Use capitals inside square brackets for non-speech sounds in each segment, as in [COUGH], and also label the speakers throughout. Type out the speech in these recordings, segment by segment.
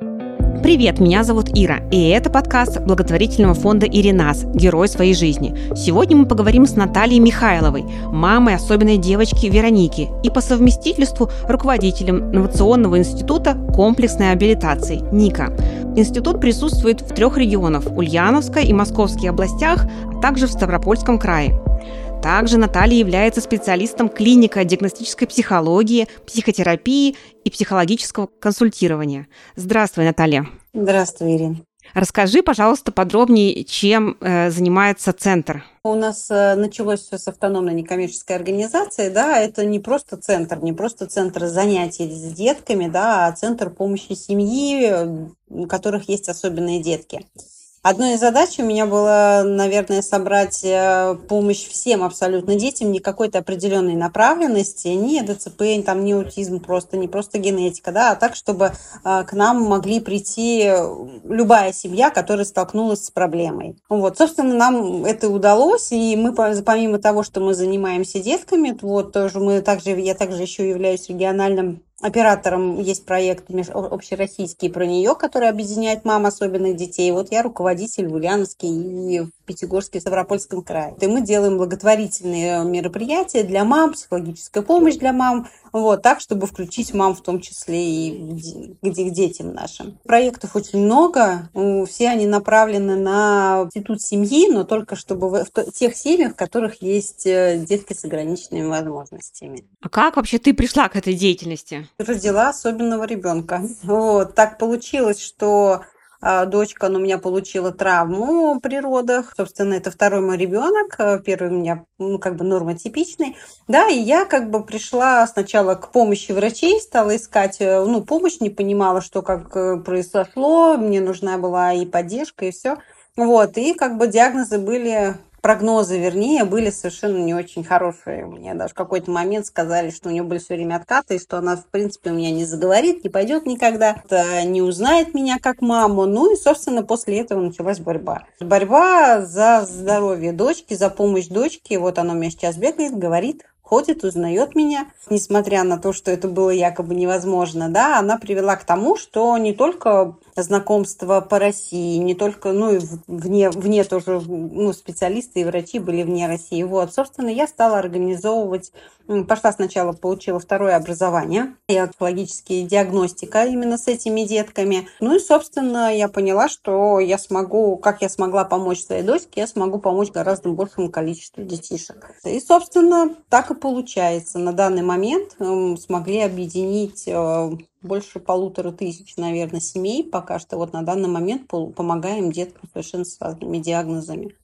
Speaker 1: Привет, меня зовут Ира, и это подкаст благотворительного фонда «Иринас. Герой своей жизни». Сегодня мы поговорим с Натальей Михайловой, мамой особенной девочки Вероники и по совместительству руководителем инновационного института комплексной абилитации «НИКа». Институт присутствует в трех регионах – Ульяновской и Московской областях, а также в Ставропольском крае. Также Наталья является специалистом клиника диагностической психологии, психотерапии и психологического консультирования. Здравствуй, Наталья.
Speaker 2: Здравствуй, Ирина.
Speaker 1: Расскажи, пожалуйста, подробнее, чем э, занимается центр.
Speaker 2: У нас э, началось все с автономной некоммерческой организации, да, это не просто центр, не просто центр занятий с детками, да, а центр помощи семьи, у которых есть особенные детки. Одной из задач у меня было, наверное, собрать э, помощь всем абсолютно детям, не какой-то определенной направленности, не ДЦП, там, не аутизм просто, не просто генетика, да, а так, чтобы э, к нам могли прийти любая семья, которая столкнулась с проблемой. Вот, собственно, нам это удалось, и мы, помимо того, что мы занимаемся детками, вот тоже мы также, я также еще являюсь региональным оператором есть проект общероссийский про нее, который объединяет мам особенных детей. Вот я руководитель в Ульяновске и в Пятигорске, Ставропольском крае. И мы делаем благотворительные мероприятия для мам, психологическая помощь для мам, вот, так, чтобы включить мам в том числе и к, к детям нашим. Проектов очень много, все они направлены на институт семьи, но только чтобы в, тех семьях, в которых есть э, детки с ограниченными возможностями.
Speaker 1: А как вообще ты пришла к этой деятельности?
Speaker 2: Родила особенного ребенка. Вот, так получилось, что дочка ну, у меня получила травму при родах. Собственно, это второй мой ребенок. А, первый у меня ну, как бы нормотипичный. Да, и я как бы пришла сначала к помощи врачей, стала искать э, ну, помощь, не понимала, что как э, произошло. Мне нужна была и поддержка, и все. Вот, и как бы диагнозы были прогнозы, вернее, были совершенно не очень хорошие. Мне даже в какой-то момент сказали, что у нее были все время откаты, и что она, в принципе, у меня не заговорит, не пойдет никогда, не узнает меня как маму. Ну и, собственно, после этого началась борьба. Борьба за здоровье дочки, за помощь дочке. Вот она у меня сейчас бегает, говорит, ходит, узнает меня, несмотря на то, что это было якобы невозможно, да, она привела к тому, что не только знакомства по России, не только, ну и вне, вне тоже, ну, специалисты и врачи были вне России. Вот, собственно, я стала организовывать, пошла сначала, получила второе образование, и онкологические диагностика именно с этими детками. Ну и, собственно, я поняла, что я смогу, как я смогла помочь своей дочке, я смогу помочь гораздо большему количеству детишек. И, собственно, так и получается. На данный момент смогли объединить э, больше полутора тысяч, наверное, семей пока что вот на данный момент помогаем деткам совершенно с разными диагнозами.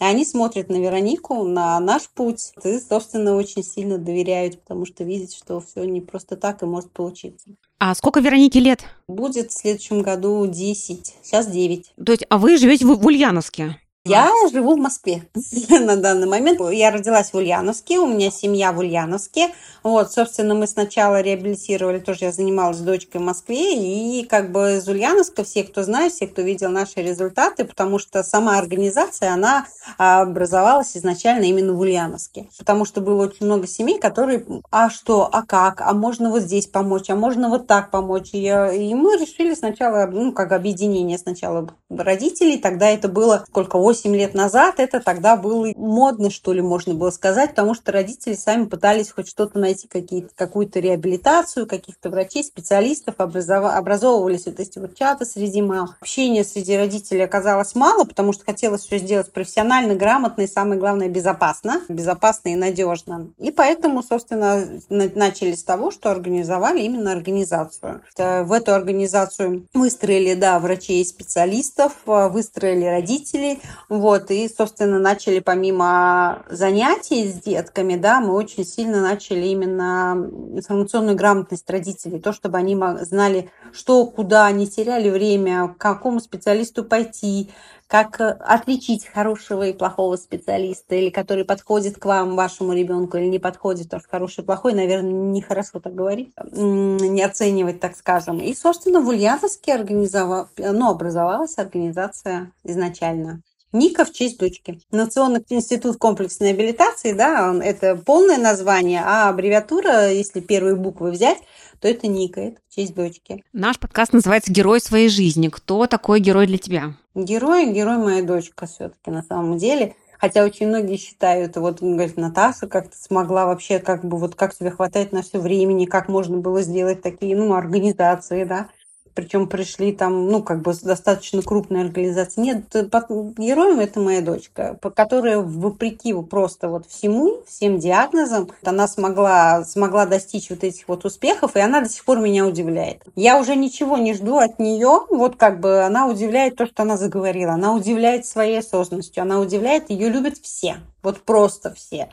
Speaker 2: И они смотрят на Веронику, на наш путь, и, собственно, очень сильно доверяют, потому что видят, что все не просто так и может получиться.
Speaker 1: А сколько Веронике лет?
Speaker 2: Будет в следующем году 10, сейчас 9.
Speaker 1: То есть, а вы живете в, в Ульяновске?
Speaker 2: Я живу в Москве [LAUGHS] на данный момент. Я родилась в Ульяновске, у меня семья в Ульяновске. Вот, собственно, мы сначала реабилитировали, тоже я занималась дочкой в Москве, и как бы из Ульяновска все, кто знает, все, кто видел наши результаты, потому что сама организация, она образовалась изначально именно в Ульяновске. Потому что было очень много семей, которые, а что, а как, а можно вот здесь помочь, а можно вот так помочь. И, и мы решили сначала, ну, как объединение сначала родителей, тогда это было сколько, 8 лет назад это тогда было модно, что ли, можно было сказать, потому что родители сами пытались хоть что-то найти, какую-то реабилитацию, каких-то врачей, специалистов, образов... образовывались вот эти вот чаты среди мам. Общения среди родителей оказалось мало, потому что хотелось все сделать профессионально, грамотно и, самое главное, безопасно. Безопасно и надежно. И поэтому, собственно, начали с того, что организовали именно организацию. В эту организацию выстроили, да, врачей и специалистов, выстроили родителей, вот, и, собственно, начали помимо занятий с детками, да, мы очень сильно начали именно информационную грамотность родителей, то, чтобы они знали, что, куда, не теряли время, к какому специалисту пойти, как отличить хорошего и плохого специалиста, или который подходит к вам, вашему ребенку, или не подходит, потому что хороший и плохой, наверное, нехорошо так говорить, не оценивать, так скажем. И, собственно, в Ульяновске организовал, ну, образовалась организация изначально. Ника в честь дочки. Национальный институт комплексной абилитации, да, это полное название, а аббревиатура, если первые буквы взять, то это Ника, это в честь дочки.
Speaker 1: Наш подкаст называется «Герой своей жизни». Кто такой герой для тебя?
Speaker 2: Герой, герой моя дочка все-таки на самом деле. Хотя очень многие считают, вот, говорит, Наташа как-то смогла вообще, как бы, вот как тебе хватает на все времени, как можно было сделать такие, ну, организации, да причем пришли там, ну, как бы достаточно крупная организация. Нет, героем это моя дочка, которая вопреки просто вот всему, всем диагнозам, она смогла, смогла достичь вот этих вот успехов, и она до сих пор меня удивляет. Я уже ничего не жду от нее, вот как бы она удивляет то, что она заговорила, она удивляет своей осознанностью, она удивляет, ее любят все, вот просто все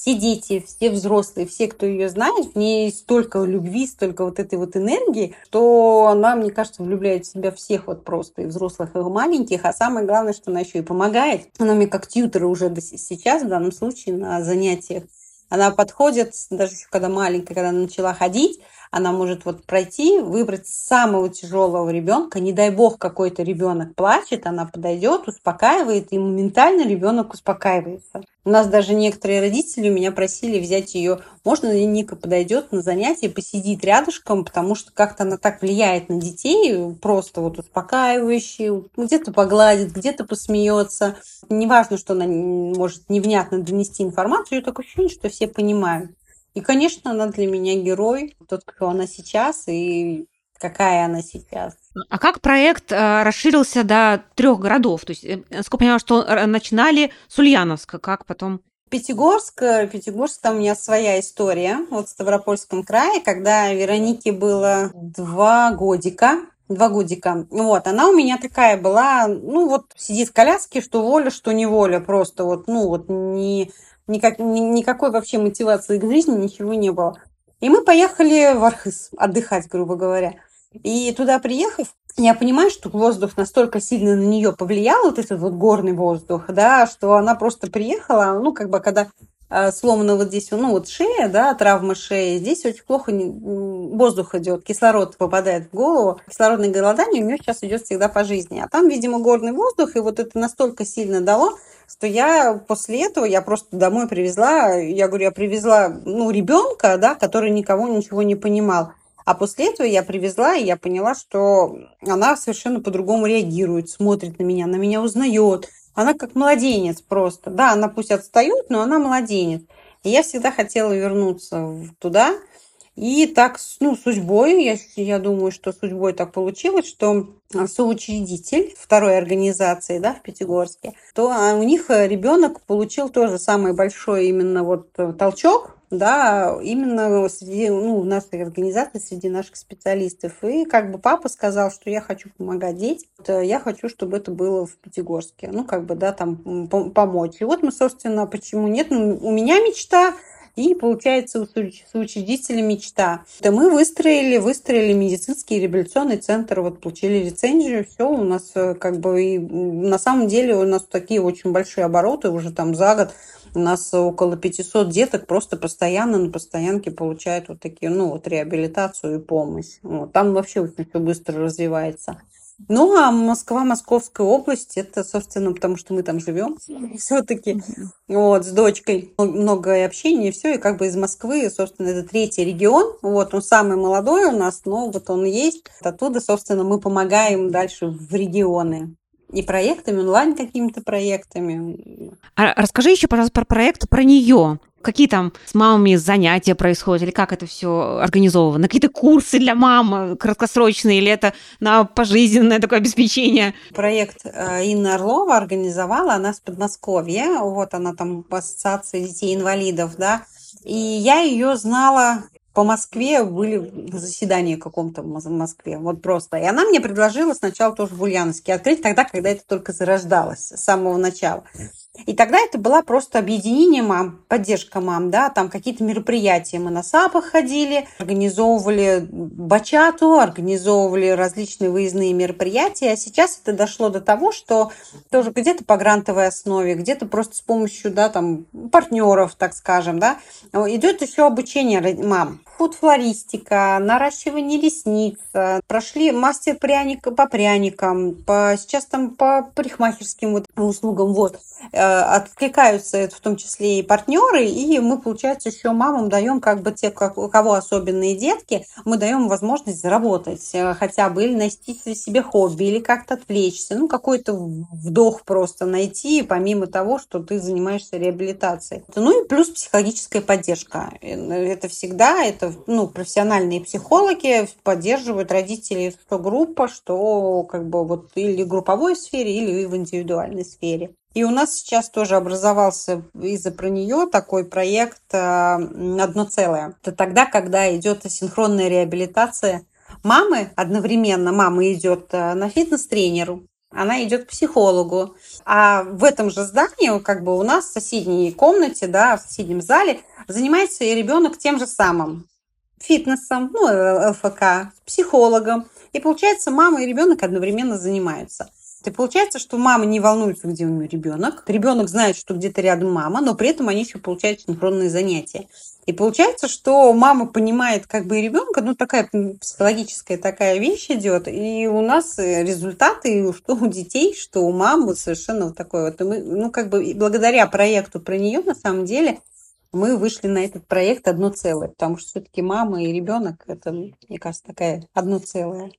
Speaker 2: все дети, все взрослые, все, кто ее знает, в ней столько любви, столько вот этой вот энергии, что она, мне кажется, влюбляет в себя всех вот просто, и взрослых, и маленьких. А самое главное, что она еще и помогает. Она мне как тьютер уже сейчас, в данном случае, на занятиях. Она подходит, даже когда маленькая, когда она начала ходить, она может вот пройти, выбрать самого тяжелого ребенка. Не дай бог какой-то ребенок плачет, она подойдет, успокаивает, и моментально ребенок успокаивается. У нас даже некоторые родители меня просили взять ее, можно ли Ника подойдет на занятие, посидит рядышком, потому что как-то она так влияет на детей, просто вот успокаивающий, где-то погладит, где-то посмеется. Неважно, что она может невнятно донести информацию, такое ощущение, что все понимают. И, конечно, она для меня герой, тот, кто она сейчас и какая она сейчас.
Speaker 1: А как проект э, расширился до трех городов? То есть, э, насколько я понимаю, что э, начинали с Ульяновска, как потом?
Speaker 2: Пятигорск, Пятигорск, там у меня своя история. Вот в Ставропольском крае, когда Веронике было два годика, два годика. Вот, она у меня такая была, ну вот сидит в коляске, что воля, что неволя, просто вот, ну вот не Никак, ни, никакой вообще мотивации к жизни, ничего не было. И мы поехали в Архыз отдыхать, грубо говоря. И туда приехав, я понимаю, что воздух настолько сильно на нее повлиял, вот этот вот горный воздух, да, что она просто приехала, ну, как бы, когда э, сломана вот здесь, ну, вот шея, да, травма шеи, здесь очень плохо воздух идет, кислород попадает в голову, кислородное голодание у нее сейчас идет всегда по жизни. А там, видимо, горный воздух, и вот это настолько сильно дало, что я после этого, я просто домой привезла, я говорю, я привезла, ну, ребенка, да, который никого ничего не понимал. А после этого я привезла, и я поняла, что она совершенно по-другому реагирует, смотрит на меня, на меня узнает. Она как младенец просто. Да, она пусть отстает, но она младенец. И я всегда хотела вернуться туда, и так, ну, судьбой, я, я думаю, что судьбой так получилось, что соучредитель второй организации, да, в Пятигорске, то а, у них ребенок получил тоже самый большой именно вот э, толчок, да, именно среди, ну, в нашей организации, среди наших специалистов. И как бы папа сказал, что я хочу помогать детям, я хочу, чтобы это было в Пятигорске, ну, как бы, да, там помочь. И вот мы, собственно, почему нет, ну, у меня мечта и получается у соучредителя мечта. Да мы выстроили, выстроили медицинский реабилитационный центр, вот получили лицензию, все у нас э, как бы и на самом деле у нас такие очень большие обороты уже там за год. У нас около 500 деток просто постоянно на постоянке получают вот такие, ну, вот реабилитацию и помощь. Вот. Там вообще очень все быстро развивается. Ну, а Москва, Московская область, это, собственно, потому что мы там живем [LAUGHS] все-таки. Вот, с дочкой много общения, все, и как бы из Москвы, собственно, это третий регион. Вот, он самый молодой у нас, но вот он есть. Оттуда, собственно, мы помогаем дальше в регионы и проектами, онлайн какими-то проектами.
Speaker 1: А расскажи еще, пожалуйста, про проект, про нее. Какие там с мамами занятия происходят, или как это все организовано? Какие-то курсы для мам э, краткосрочные, или это на пожизненное такое обеспечение?
Speaker 2: Проект э, Инна Орлова организовала, она с Подмосковья, вот она там в ассоциации детей-инвалидов, да, и я ее знала по Москве были заседания каком-то в Москве, вот просто. И она мне предложила сначала тоже в Ульяновске открыть, тогда, когда это только зарождалось, с самого начала. И тогда это была просто объединение мам, поддержка мам, да, там какие-то мероприятия. Мы на САПах ходили, организовывали бачату, организовывали различные выездные мероприятия. А сейчас это дошло до того, что тоже где-то по грантовой основе, где-то просто с помощью, да, там, партнеров, так скажем, да, идет еще обучение мам. Фуд-флористика, наращивание ресниц, прошли мастер пряника по пряникам, по, сейчас там по парикмахерским вот услугам, вот. Э, откликаются в том числе и партнеры, и мы, получается, еще мамам даем как бы те, у кого особенные детки, мы даем возможность заработать э, хотя бы или найти себе хобби, или как-то отвлечься, ну, какой-то вдох просто найти, помимо того, что ты занимаешься реабилитацией. Ну и плюс психологическая поддержка. Э, это всегда, это, ну, профессиональные психологи поддерживают родителей, что группа, что как бы вот или в групповой сфере, или в индивидуальной сфере. И у нас сейчас тоже образовался из-за про нее такой проект э, «Одно целое». Это тогда, когда идет синхронная реабилитация мамы, одновременно мама идет э, на фитнес-тренеру, она идет к психологу. А в этом же здании, как бы у нас в соседней комнате, да, в соседнем зале, занимается и ребенок тем же самым. Фитнесом, ну, э, ЛФК, психологом. И получается, мама и ребенок одновременно занимаются. И получается, что мама не волнуется, где у нее ребенок. Ребенок знает, что где-то рядом мама, но при этом они еще получают синхронные занятия. И получается, что мама понимает как бы и ребенка, ну такая психологическая такая вещь идет, и у нас результаты, что у детей, что у мамы совершенно вот такой вот. И мы, ну как бы благодаря проекту про нее на самом деле мы вышли на этот проект одно целое, потому что все-таки мама и ребенок это, мне кажется, такая одно целое.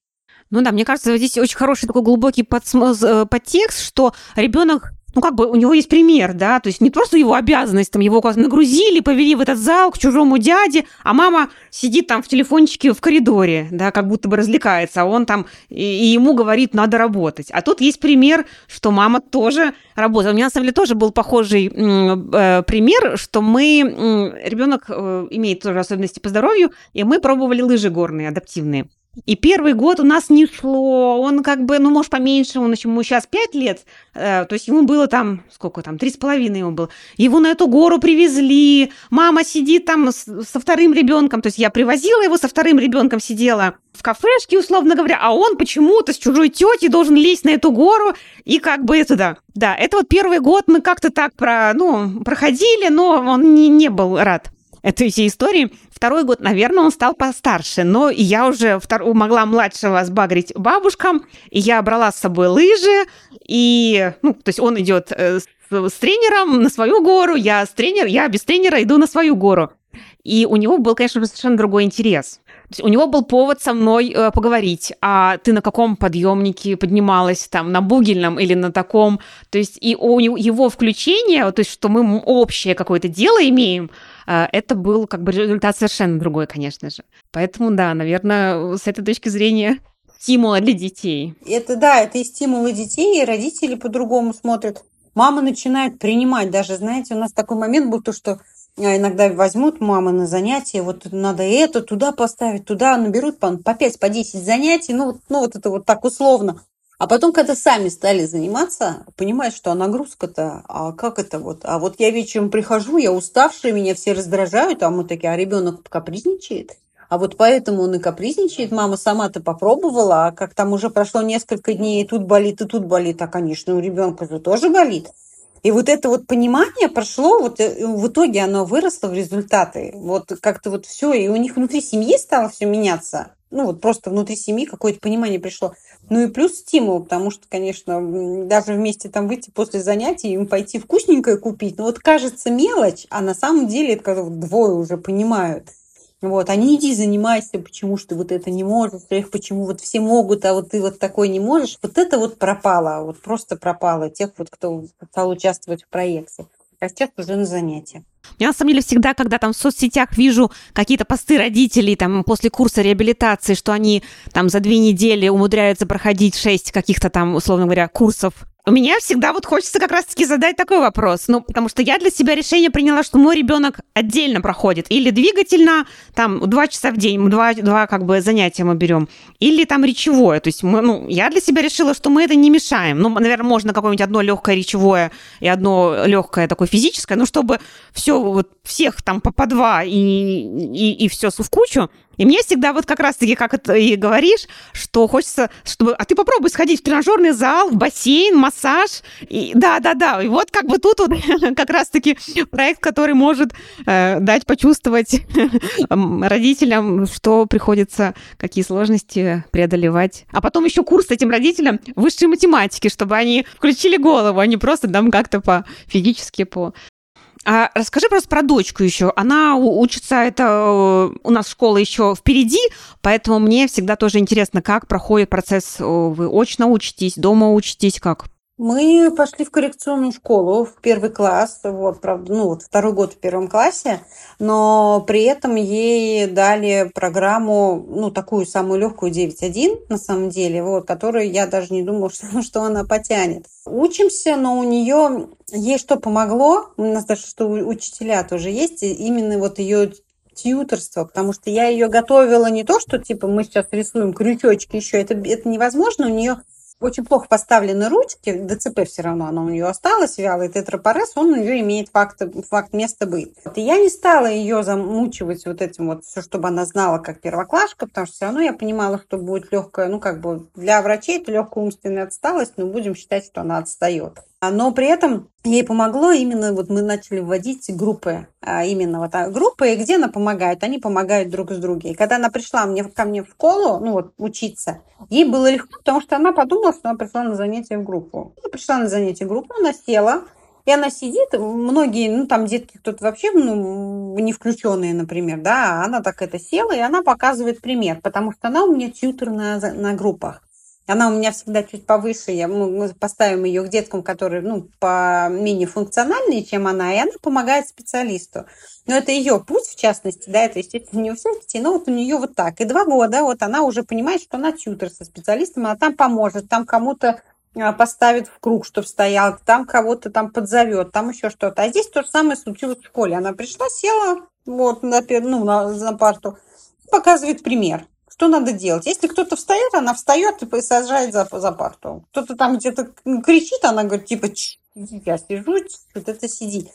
Speaker 1: Ну да, мне кажется, здесь очень хороший такой глубокий э, подтекст, что ребенок ну, как бы у него есть пример, да, то есть не просто его обязанность, там его нагрузили, повели в этот зал к чужому дяде, а мама сидит там в телефончике в коридоре, да, как будто бы развлекается, а он там, и, и ему говорит, надо работать. А тут есть пример, что мама тоже работает. У меня, на самом деле, тоже был похожий э, пример, что мы, э, ребенок э, имеет тоже особенности по здоровью, и мы пробовали лыжи горные, адаптивные. И первый год у нас не шло, он как бы, ну, может, поменьше, он ему сейчас 5 лет, э, то есть ему было там, сколько там, три с половиной ему было. Его на эту гору привезли, мама сидит там с, со вторым ребенком, то есть я привозила его со вторым ребенком, сидела в кафешке, условно говоря, а он почему-то с чужой тетей должен лезть на эту гору и как бы это, да. Да, это вот первый год мы как-то так про, ну, проходили, но он не, не был рад этой всей истории. Второй год, наверное, он стал постарше, но я уже втор... могла младшего сбагрить бабушкам, и я брала с собой лыжи, и, ну, то есть он идет э, с, с тренером на свою гору, я с тренер, я без тренера иду на свою гору. И у него был, конечно, совершенно другой интерес. То есть у него был повод со мной э, поговорить, а ты на каком подъемнике поднималась, там, на бугельном или на таком. То есть и у его включение, то есть что мы общее какое-то дело имеем, это был как бы результат совершенно другой, конечно же. Поэтому, да, наверное, с этой точки зрения стимула для детей.
Speaker 2: Это да, это и стимулы детей, и родители по-другому смотрят. Мама начинает принимать даже, знаете, у нас такой момент был то, что а иногда возьмут мамы на занятия, вот надо это туда поставить, туда наберут по, по 5, по 10 занятий, ну, ну вот это вот так условно. А потом, когда сами стали заниматься, понимаешь, что а нагрузка-то, а как это вот? А вот я вечером прихожу, я уставшая, меня все раздражают, а мы такие, а ребенок капризничает. А вот поэтому он и капризничает. Мама сама-то попробовала, а как там уже прошло несколько дней, и тут болит, и тут болит. А, конечно, у ребенка же тоже болит. И вот это вот понимание прошло, вот э, в итоге оно выросло в результаты. Вот как-то вот все, и у них внутри семьи стало все меняться. Ну, вот просто внутри семьи какое-то понимание пришло. Ну и плюс стимул, потому что, конечно, даже вместе там выйти после занятий, им пойти вкусненькое купить. Ну вот кажется мелочь, а на самом деле это когда двое уже понимают – вот, а не иди занимайся, почему что ты вот это не можешь, их почему вот все могут, а вот ты вот такой не можешь. Вот это вот пропало, вот просто пропало тех вот, кто стал участвовать в проекте. Сейчас уже на занятия.
Speaker 1: Я на самом деле всегда, когда там в соцсетях вижу какие-то посты родителей там после курса реабилитации, что они там за две недели умудряются проходить шесть каких-то там, условно говоря, курсов У меня всегда вот хочется как раз-таки задать такой вопрос. Ну, потому что я для себя решение приняла, что мой ребенок отдельно проходит. Или двигательно, там, два часа в день, два, два как бы занятия мы берем. Или там речевое. То есть мы, ну, я для себя решила, что мы это не мешаем. Ну, наверное, можно какое-нибудь одно легкое речевое и одно легкое такое физическое, ну, чтобы все, вот, всех там по, по два и, и, и все в кучу. И мне всегда вот как раз-таки, как это и говоришь, что хочется, чтобы... А ты попробуй сходить в тренажерный зал, в бассейн, массаж. И, да, да, да. И вот как бы тут вот [LAUGHS] как раз-таки проект, который может э, дать почувствовать [LAUGHS] родителям, что приходится, какие сложности преодолевать. А потом еще курс этим родителям высшей математики, чтобы они включили голову, а не просто там как-то по физически по а расскажи просто про дочку еще. Она учится, это э, у нас школа еще впереди, поэтому мне всегда тоже интересно, как проходит процесс. Вы очно учитесь, дома учитесь, как?
Speaker 2: Мы пошли в коррекционную школу в первый класс, вот, правда, ну, вот второй год в первом классе, но при этом ей дали программу, ну, такую самую легкую 9.1, на самом деле, вот, которую я даже не думала, [LAUGHS] что, что она потянет. Учимся, но у нее ей что помогло, у нас даже что учителя тоже есть, именно вот ее тьюторство, потому что я ее готовила не то, что типа мы сейчас рисуем крючочки еще, это, это невозможно, у нее очень плохо поставлены ручки, ДЦП все равно, оно у нее осталось, вялый тетрапорез, он у нее имеет факт, факт места быть. И я не стала ее замучивать вот этим вот, все, чтобы она знала, как первоклашка, потому что все равно я понимала, что будет легкая, ну, как бы для врачей это легкая умственная отсталость, но будем считать, что она отстает. Но при этом ей помогло именно, вот мы начали вводить группы, а именно вот а, группы, где она помогает, они помогают друг с другом. И когда она пришла мне, ко мне в школу, ну вот учиться, ей было легко, потому что она подумала, что она пришла на занятие в группу. Она пришла на занятие в группу, она села, и она сидит, многие, ну там детки, кто-то вообще ну, не включенные, например, да, она так это села, и она показывает пример, потому что она у меня тьютер на, на группах. Она у меня всегда чуть повыше. Я, мы поставим ее к деткам, которые ну, по менее функциональные, чем она, и она помогает специалисту. Но это ее путь, в частности, да, это, естественно, не у всех детей, но вот у нее вот так. И два года вот она уже понимает, что она тьютер со специалистом, она там поможет, там кому-то а, поставит в круг, чтобы стоял, там кого-то там подзовет, там еще что-то. А здесь то же самое случилось в школе. Она пришла, села вот на, ну, на, на парту, показывает пример что надо делать? Если кто-то встает, она встает и сажает за, за парту. Кто-то там где-то кричит, она говорит, типа, я сижу, вот это сидит.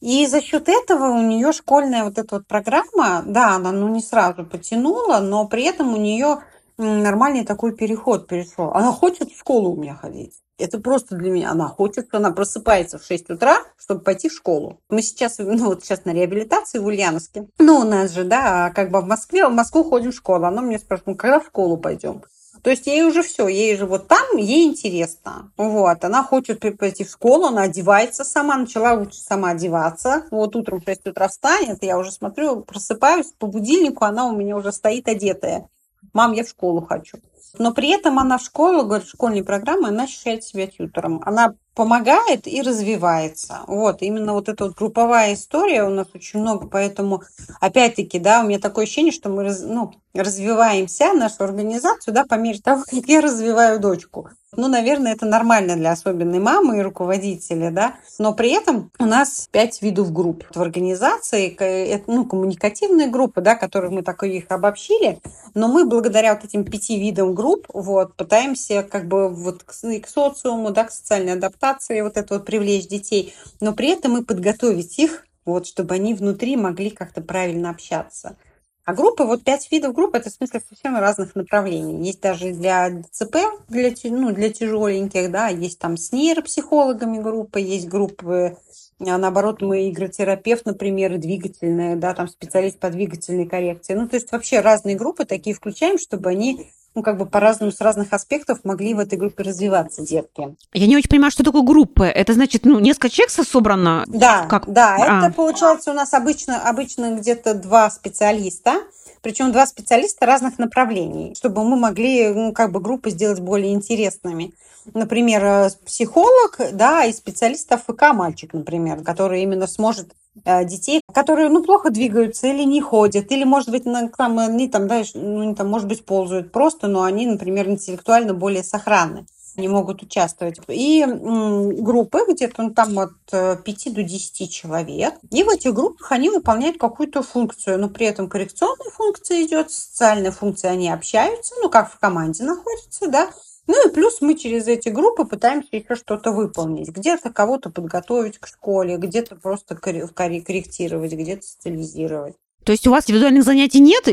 Speaker 2: И за счет этого у нее школьная вот эта вот программа, да, она ну не сразу потянула, но при этом у нее нормальный такой переход перешел. Она хочет в школу у меня ходить. Это просто для меня. Она хочет, она просыпается в 6 утра, чтобы пойти в школу. Мы сейчас, ну вот сейчас на реабилитации в Ульяновске. Ну, у нас же, да, как бы в Москве, в Москву ходим в школу. Она мне спрашивает, ну, когда в школу пойдем? То есть ей уже все, ей же вот там, ей интересно. Вот, она хочет пойти в школу, она одевается сама, начала сама одеваться. Вот утром в 6 утра встанет, я уже смотрю, просыпаюсь по будильнику, она у меня уже стоит одетая. Мам, я в школу хочу. Но при этом она в школу, говорит, школьной программы, она ощущает себя тьютором. Она помогает и развивается. Вот, именно вот эта вот групповая история у нас очень много, поэтому, опять-таки, да, у меня такое ощущение, что мы раз, ну, развиваемся, нашу организацию, да, по мере того, как я развиваю дочку. Ну, наверное, это нормально для особенной мамы и руководителя, да, но при этом у нас пять видов групп в организации, это, ну, коммуникативные группы, да, которые мы так их обобщили, но мы благодаря вот этим пяти видам групп, вот, пытаемся как бы вот к, к социуму, да, к социальной адаптации вот это вот привлечь детей, но при этом и подготовить их, вот, чтобы они внутри могли как-то правильно общаться. А группы, вот пять видов групп, это в смысле совсем разных направлений. Есть даже для ДЦП, для, ну, для тяжеленьких, да, есть там с нейропсихологами группы, есть группы, а наоборот, мы игротерапевт, например, двигательная, да, там специалист по двигательной коррекции. Ну, то есть вообще разные группы такие включаем, чтобы они ну, как бы по-разному, с разных аспектов могли в этой группе развиваться детки.
Speaker 1: Я не очень понимаю, что такое группа. Это значит, ну, несколько человек собрано?
Speaker 2: Да, как? да. А. Это получается у нас обычно, обычно где-то два специалиста, причем два специалиста разных направлений, чтобы мы могли, ну, как бы группы сделать более интересными. Например, э, психолог, да, и специалист АФК мальчик, например, который именно сможет детей, которые, ну, плохо двигаются или не ходят, или, может быть, на, там, они там, да, ну, там, может быть, ползают просто, но они, например, интеллектуально более сохранны. они могут участвовать. И группы где-то ну, там от 5 э, до 10 человек. И в этих группах они выполняют какую-то функцию, но при этом коррекционная функция идет, социальная функция, они общаются, ну, как в команде находятся, да, ну и плюс мы через эти группы пытаемся еще что-то выполнить. Где-то кого-то подготовить к школе, где-то просто корректировать, где-то социализировать.
Speaker 1: То есть у вас индивидуальных занятий нет?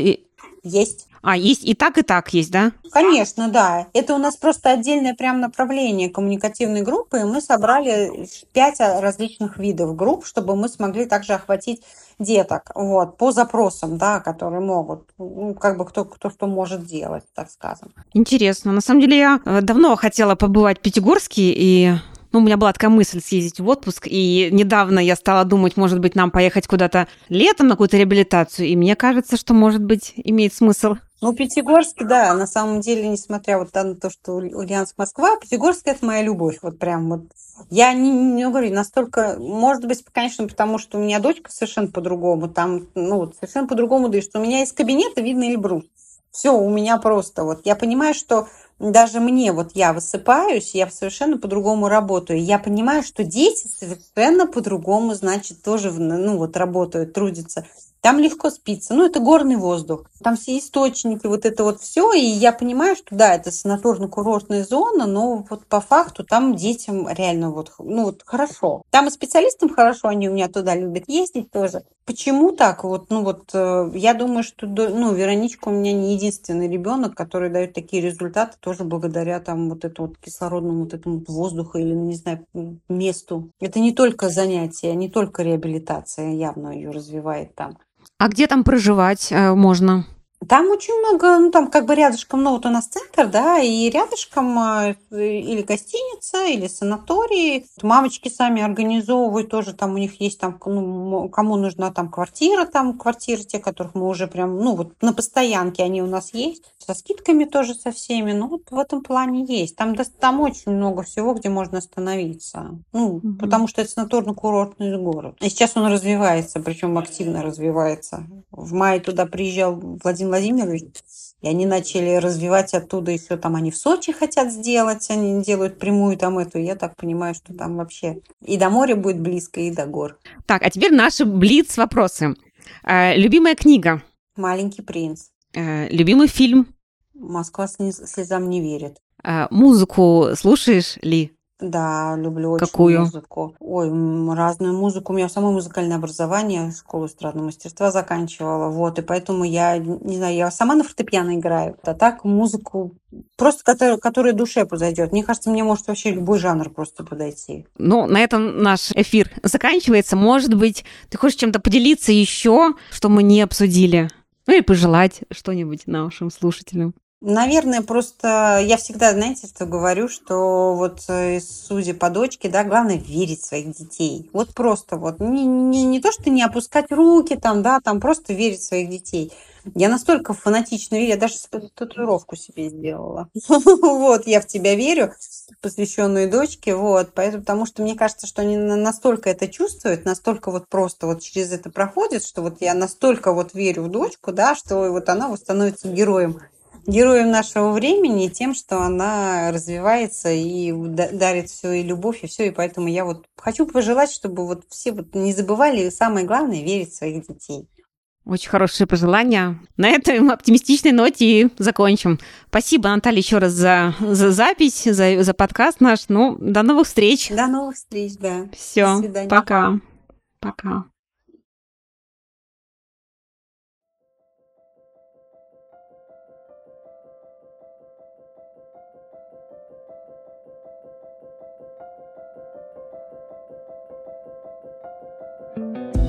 Speaker 2: Есть.
Speaker 1: А, есть и так, и так есть, да?
Speaker 2: Конечно, да. Это у нас просто отдельное прям направление коммуникативной группы, и мы собрали пять различных видов групп, чтобы мы смогли также охватить деток, вот, по запросам, да, которые могут, ну, как бы кто, кто что может делать, так скажем.
Speaker 1: Интересно. На самом деле я э, давно хотела побывать в Пятигорске, и ну, у меня была такая мысль съездить в отпуск, и недавно я стала думать, может быть, нам поехать куда-то летом на какую-то реабилитацию, и мне кажется, что, может быть, имеет смысл.
Speaker 2: Ну, Пятигорск, да, на самом деле, несмотря вот на то, что Ульяновск, Москва, Пятигорск – это моя любовь, вот прям вот. Я не, не говорю, настолько, может быть, конечно, потому что у меня дочка совершенно по-другому, там, ну, совершенно по-другому дышит. У меня из кабинета видно Эльбрус. Все, у меня просто вот, я понимаю, что даже мне, вот я высыпаюсь, я совершенно по-другому работаю. Я понимаю, что дети совершенно по-другому, значит, тоже, ну, вот работают, трудятся. Там легко спится. Ну, это горный воздух. Там все источники, вот это вот все. И я понимаю, что да, это санаторно-курортная зона, но вот по факту там детям реально вот, ну, вот хорошо. Там и специалистам хорошо, они у меня туда любят ездить тоже. Почему так? Вот, ну вот, э, я думаю, что, ну, Вероничка у меня не единственный ребенок, который дает такие результаты тоже благодаря там вот этому вот кислородному вот этому воздуху или, не знаю, месту. Это не только занятие, не только реабилитация явно ее развивает там.
Speaker 1: А где там проживать э, можно?
Speaker 2: Там очень много, ну там как бы рядышком, ну вот у нас центр, да, и рядышком э, или гостиница, или санаторий. Мамочки сами организовывают тоже, там у них есть там, ну, кому нужна там квартира, там квартиры те, которых мы уже прям, ну вот на постоянке они у нас есть, со скидками тоже со всеми, ну вот в этом плане есть. Там, там очень много всего, где можно остановиться, ну, угу. потому что это санаторно-курортный город. И сейчас он развивается, причем активно развивается. В мае туда приезжал Владимир Владимирович, и они начали развивать оттуда еще там они в Сочи хотят сделать, они делают прямую там эту, я так понимаю, что там вообще и до моря будет близко, и до гор.
Speaker 1: Так, а теперь наши блиц вопросы. Э, любимая книга?
Speaker 2: Маленький принц.
Speaker 1: Э, любимый фильм?
Speaker 2: Москва слезам не верит.
Speaker 1: Э, музыку слушаешь ли?
Speaker 2: Да, люблю
Speaker 1: Какую?
Speaker 2: очень музыку. Ой, разную музыку. У меня само музыкальное образование, школу эстрадного мастерства заканчивала. Вот, и поэтому я, не знаю, я сама на фортепиано играю. А так музыку просто, которая, которая душе подойдет. Мне кажется, мне может вообще любой жанр просто подойти.
Speaker 1: Ну, на этом наш эфир заканчивается. Может быть, ты хочешь чем-то поделиться еще, что мы не обсудили? Ну и пожелать что-нибудь нашим слушателям.
Speaker 2: Наверное, просто я всегда, знаете, что говорю, что вот э, судя по дочке, да, главное верить в своих детей. Вот просто вот не, не, не то, что не опускать руки там, да, там просто верить в своих детей. Я настолько фанатично верю, я даже татуировку себе сделала. [LAUGHS] Вот, я в тебя верю, посвященную дочке, вот, поэтому, потому что мне кажется, что они настолько это чувствуют, настолько вот просто вот через это проходят, что вот я настолько вот верю в дочку, да, что вот она вот становится героем героем нашего времени тем, что она развивается и дарит все и любовь, и все. И поэтому я вот хочу пожелать, чтобы вот все вот не забывали, и самое главное, верить в своих детей.
Speaker 1: Очень хорошие пожелания. На этой оптимистичной ноте и закончим. Спасибо, Наталья, еще раз за, за запись, за, за подкаст наш. Ну, до новых встреч.
Speaker 2: До новых встреч, да.
Speaker 1: Все, пока. Пока. Bye.